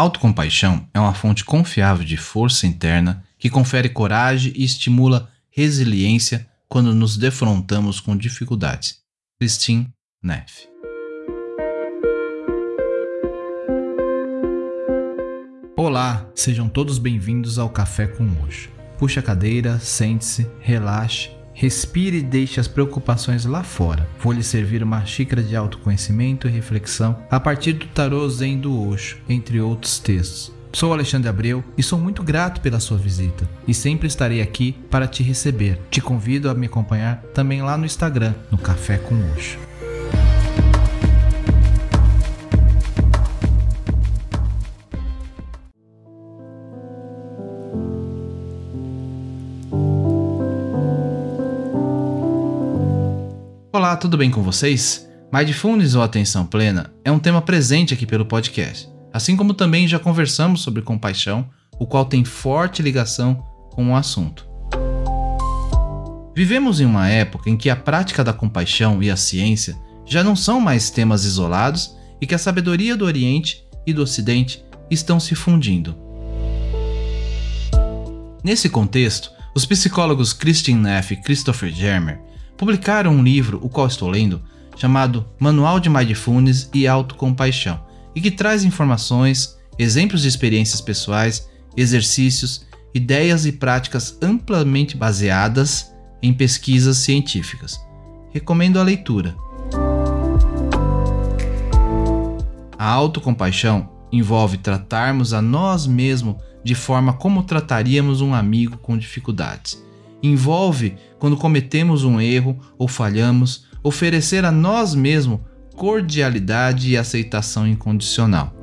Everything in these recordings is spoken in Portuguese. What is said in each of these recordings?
Autocompaixão é uma fonte confiável de força interna que confere coragem e estimula resiliência quando nos defrontamos com dificuldades. Christine Neff Olá, sejam todos bem-vindos ao Café com Hoje. Puxe a cadeira, sente-se, relaxe, respire e deixe as preocupações lá fora. Vou lhe servir uma xícara de autoconhecimento e reflexão a partir do tarô Zen do Osho, entre outros textos. Sou Alexandre Abreu e sou muito grato pela sua visita e sempre estarei aqui para te receber. Te convido a me acompanhar também lá no Instagram, no Café com Osho. Olá, tudo bem com vocês? Mindfulness ou atenção plena é um tema presente aqui pelo podcast, assim como também já conversamos sobre compaixão, o qual tem forte ligação com o assunto. Vivemos em uma época em que a prática da compaixão e a ciência já não são mais temas isolados e que a sabedoria do Oriente e do Ocidente estão se fundindo. Nesse contexto, os psicólogos Christine Neff e Christopher Germer publicaram um livro, o qual estou lendo, chamado Manual de Mindfulness e Autocompaixão, e que traz informações, exemplos de experiências pessoais, exercícios, ideias e práticas amplamente baseadas em pesquisas científicas. Recomendo a leitura. A autocompaixão envolve tratarmos a nós mesmos de forma como trataríamos um amigo com dificuldades envolve, quando cometemos um erro ou falhamos, oferecer a nós mesmos cordialidade e aceitação incondicional.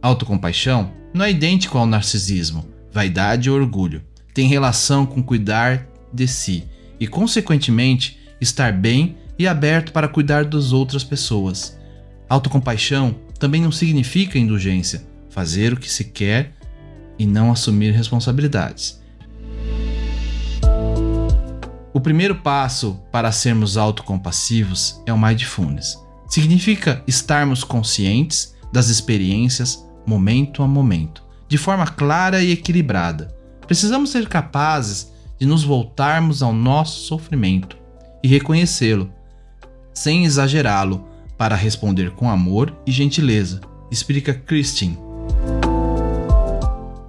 Autocompaixão não é idêntico ao narcisismo, vaidade ou orgulho. Tem relação com cuidar de si e, consequentemente, estar bem e aberto para cuidar das outras pessoas. Autocompaixão também não significa indulgência, fazer o que se quer e não assumir responsabilidades. O primeiro passo para sermos autocompassivos é o mindfulness. Significa estarmos conscientes das experiências momento a momento, de forma clara e equilibrada. Precisamos ser capazes de nos voltarmos ao nosso sofrimento e reconhecê-lo, sem exagerá-lo, para responder com amor e gentileza, explica Christine.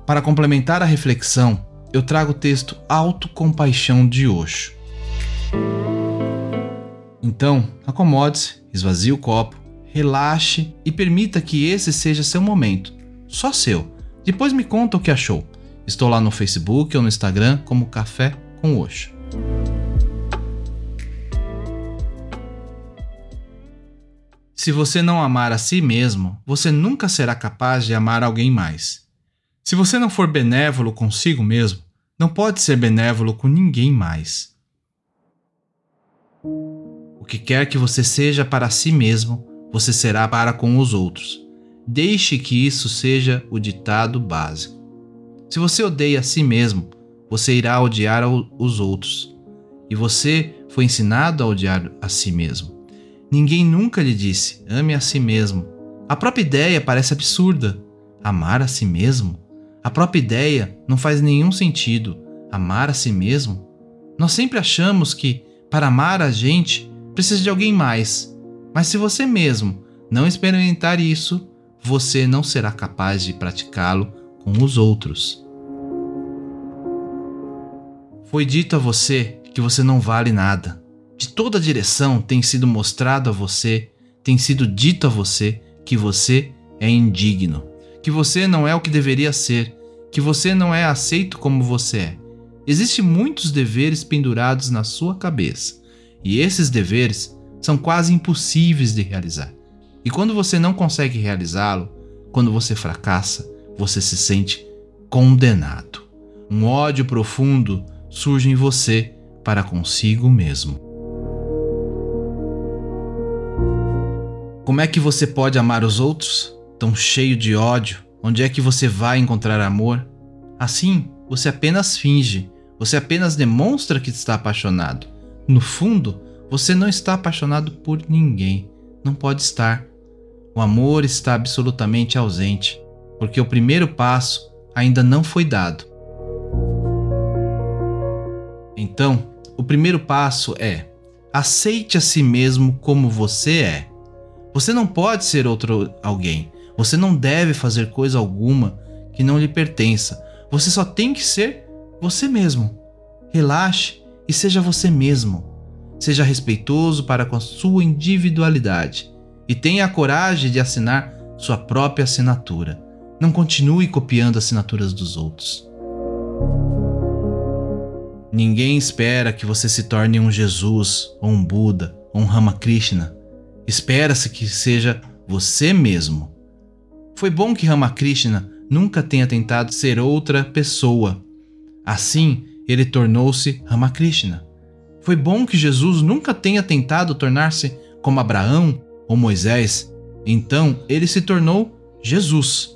Para complementar a reflexão, eu trago o texto Autocompaixão de Osho. Então, acomode-se, esvazie o copo, relaxe e permita que esse seja seu momento, só seu. Depois me conta o que achou. Estou lá no Facebook ou no Instagram como Café com Osho. Se você não amar a si mesmo, você nunca será capaz de amar alguém mais. Se você não for benévolo consigo mesmo, não pode ser benévolo com ninguém mais. O que quer que você seja para si mesmo, você será para com os outros. Deixe que isso seja o ditado básico. Se você odeia a si mesmo, você irá odiar os outros. E você foi ensinado a odiar a si mesmo. Ninguém nunca lhe disse: ame a si mesmo. A própria ideia parece absurda. Amar a si mesmo? A própria ideia não faz nenhum sentido. Amar a si mesmo? Nós sempre achamos que, para amar a gente, precisa de alguém mais. Mas se você mesmo não experimentar isso, você não será capaz de praticá-lo com os outros. Foi dito a você que você não vale nada. De toda direção tem sido mostrado a você, tem sido dito a você que você é indigno que você não é o que deveria ser, que você não é aceito como você é. Existem muitos deveres pendurados na sua cabeça, e esses deveres são quase impossíveis de realizar. E quando você não consegue realizá-lo, quando você fracassa, você se sente condenado. Um ódio profundo surge em você para consigo mesmo. Como é que você pode amar os outros? Tão cheio de ódio, onde é que você vai encontrar amor? Assim, você apenas finge, você apenas demonstra que está apaixonado. No fundo, você não está apaixonado por ninguém, não pode estar. o amor está absolutamente ausente, porque o primeiro passo ainda não foi dado. Então, o primeiro passo é: aceite a si mesmo como você é. Você não pode ser outro alguém. Você não deve fazer coisa alguma que não lhe pertença. Você só tem que ser você mesmo. Relaxe e seja você mesmo. Seja respeitoso para com a sua individualidade e tenha a coragem de assinar sua própria assinatura. Não continue copiando assinaturas dos outros. Ninguém espera que você se torne um Jesus, ou um Buda, ou um Ramakrishna. Espera-se que seja você mesmo. Foi bom que Ramakrishna nunca tenha tentado ser outra pessoa. Assim, ele tornou-se Ramakrishna. Foi bom que Jesus nunca tenha tentado tornar-se como Abraão ou Moisés. Então, ele se tornou Jesus.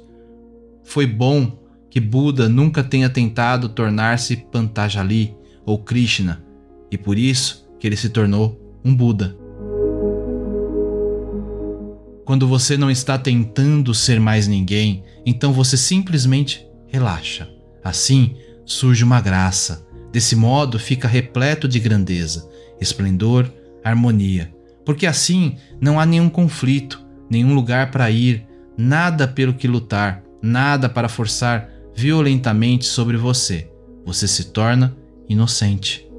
Foi bom que Buda nunca tenha tentado tornar-se Pantajali ou Krishna, e por isso que ele se tornou um Buda. Quando você não está tentando ser mais ninguém, então você simplesmente relaxa. Assim surge uma graça. Desse modo fica repleto de grandeza, esplendor, harmonia. Porque assim não há nenhum conflito, nenhum lugar para ir, nada pelo que lutar, nada para forçar violentamente sobre você. Você se torna inocente.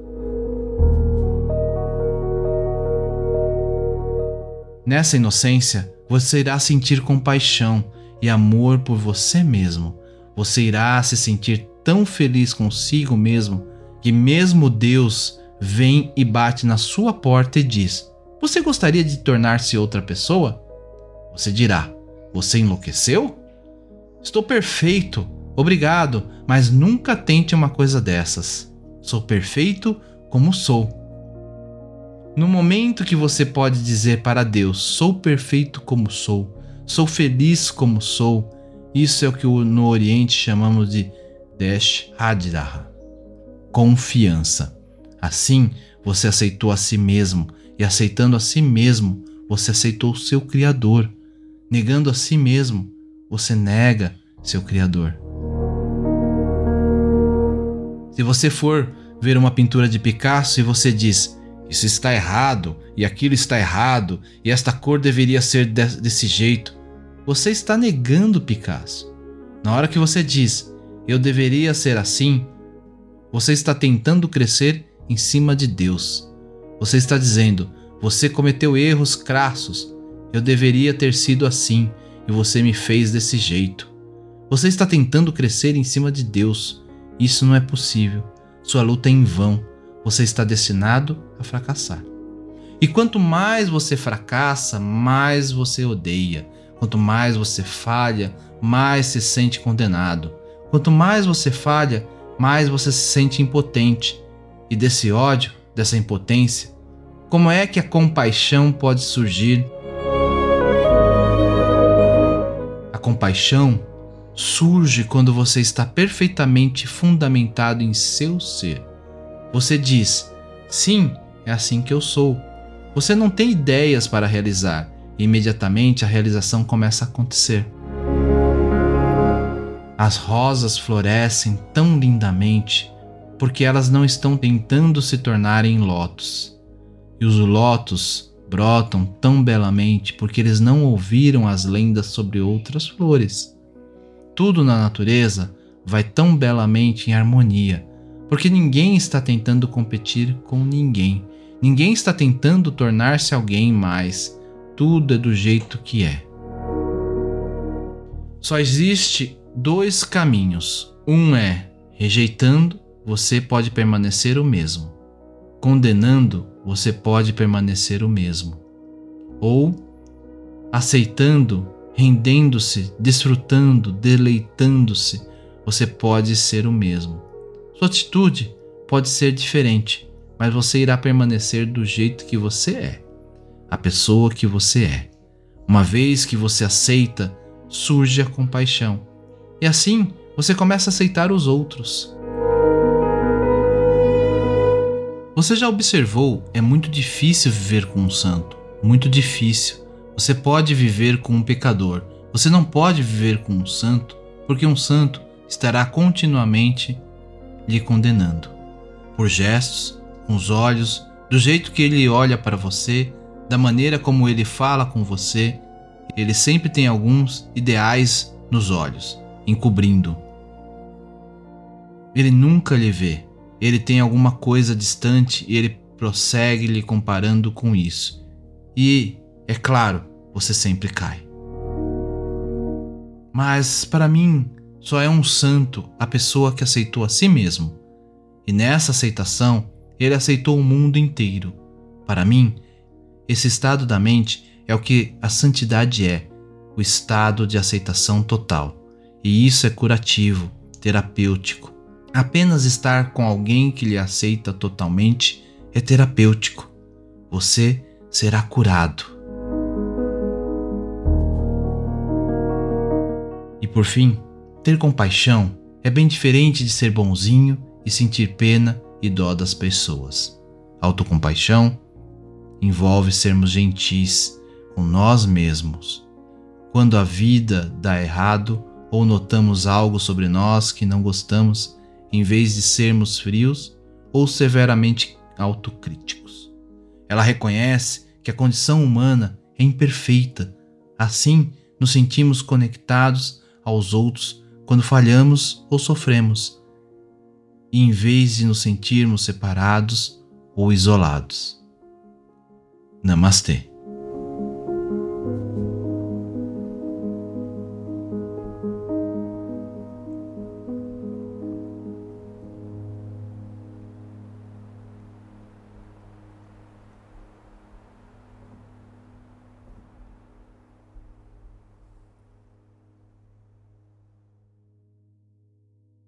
Nessa inocência, você irá sentir compaixão e amor por você mesmo. Você irá se sentir tão feliz consigo mesmo que mesmo Deus vem e bate na sua porta e diz: Você gostaria de tornar-se outra pessoa? Você dirá: Você enlouqueceu? Estou perfeito, obrigado, mas nunca tente uma coisa dessas. Sou perfeito como sou. No momento que você pode dizer para Deus: Sou perfeito como sou, sou feliz como sou, isso é o que no Oriente chamamos de Desh Hadiraha confiança. Assim, você aceitou a si mesmo, e aceitando a si mesmo, você aceitou o seu Criador. Negando a si mesmo, você nega seu Criador. Se você for ver uma pintura de Picasso e você diz: Isso está errado, e aquilo está errado, e esta cor deveria ser de desse jeito, você está negando Picasso. Na hora que você diz: Eu deveria ser assim, você está tentando crescer em cima de Deus. Você está dizendo: Você cometeu erros crassos. Eu deveria ter sido assim e você me fez desse jeito. Você está tentando crescer em cima de Deus. Isso não é possível. Sua luta é em vão. Você está destinado a fracassar. E quanto mais você fracassa, mais você odeia. Quanto mais você falha, mais se sente condenado. Quanto mais você falha, mais você se sente impotente. E desse ódio, dessa impotência, como é que a compaixão pode surgir? A compaixão surge quando você está perfeitamente fundamentado em seu ser. Você diz: Sim, é assim que eu sou. Você não tem ideias para realizar, e imediatamente a realização começa a acontecer. As rosas florescem tão lindamente porque elas não estão tentando se tornarem lótus. E os lótus brotam tão belamente porque eles não ouviram as lendas sobre outras flores. Tudo na natureza vai tão belamente em harmonia, porque ninguém está tentando competir com ninguém. Ninguém está tentando tornar-se alguém mais. Tudo é do jeito que é. Só existe dois caminhos. Um é rejeitando, você pode permanecer o mesmo. Condenando, você pode permanecer o mesmo. Ou aceitando, rendendo-se, desfrutando, deleitando-se, você pode ser o mesmo. Sua atitude pode ser diferente, mas você irá permanecer do jeito que você é, a pessoa que você é. Uma vez que você aceita, surge a compaixão e assim você começa a aceitar os outros. Você já observou? É muito difícil viver com um santo. Muito difícil. Você pode viver com um pecador, você não pode viver com um santo, porque um santo estará continuamente lhe condenando. Por gestos, com os olhos, do jeito que ele olha para você, da maneira como ele fala com você, ele sempre tem alguns ideais nos olhos, encobrindo. Ele nunca lhe vê. Ele tem alguma coisa distante e ele prossegue lhe comparando com isso. E, é claro, você sempre cai. Mas, para mim, só é um santo a pessoa que aceitou a si mesmo. E nessa aceitação, ele aceitou o mundo inteiro. Para mim, esse estado da mente é o que a santidade é, o estado de aceitação total. E isso é curativo, terapêutico. Apenas estar com alguém que lhe aceita totalmente é terapêutico. Você será curado. E por fim, ter compaixão é bem diferente de ser bonzinho e sentir pena e dó das pessoas. Autocompaixão envolve sermos gentis com nós mesmos. Quando a vida dá errado ou notamos algo sobre nós que não gostamos, em vez de sermos frios ou severamente autocríticos. Ela reconhece que a condição humana é imperfeita. Assim, nos sentimos conectados aos outros quando falhamos ou sofremos, em vez de nos sentirmos separados ou isolados. Namastê.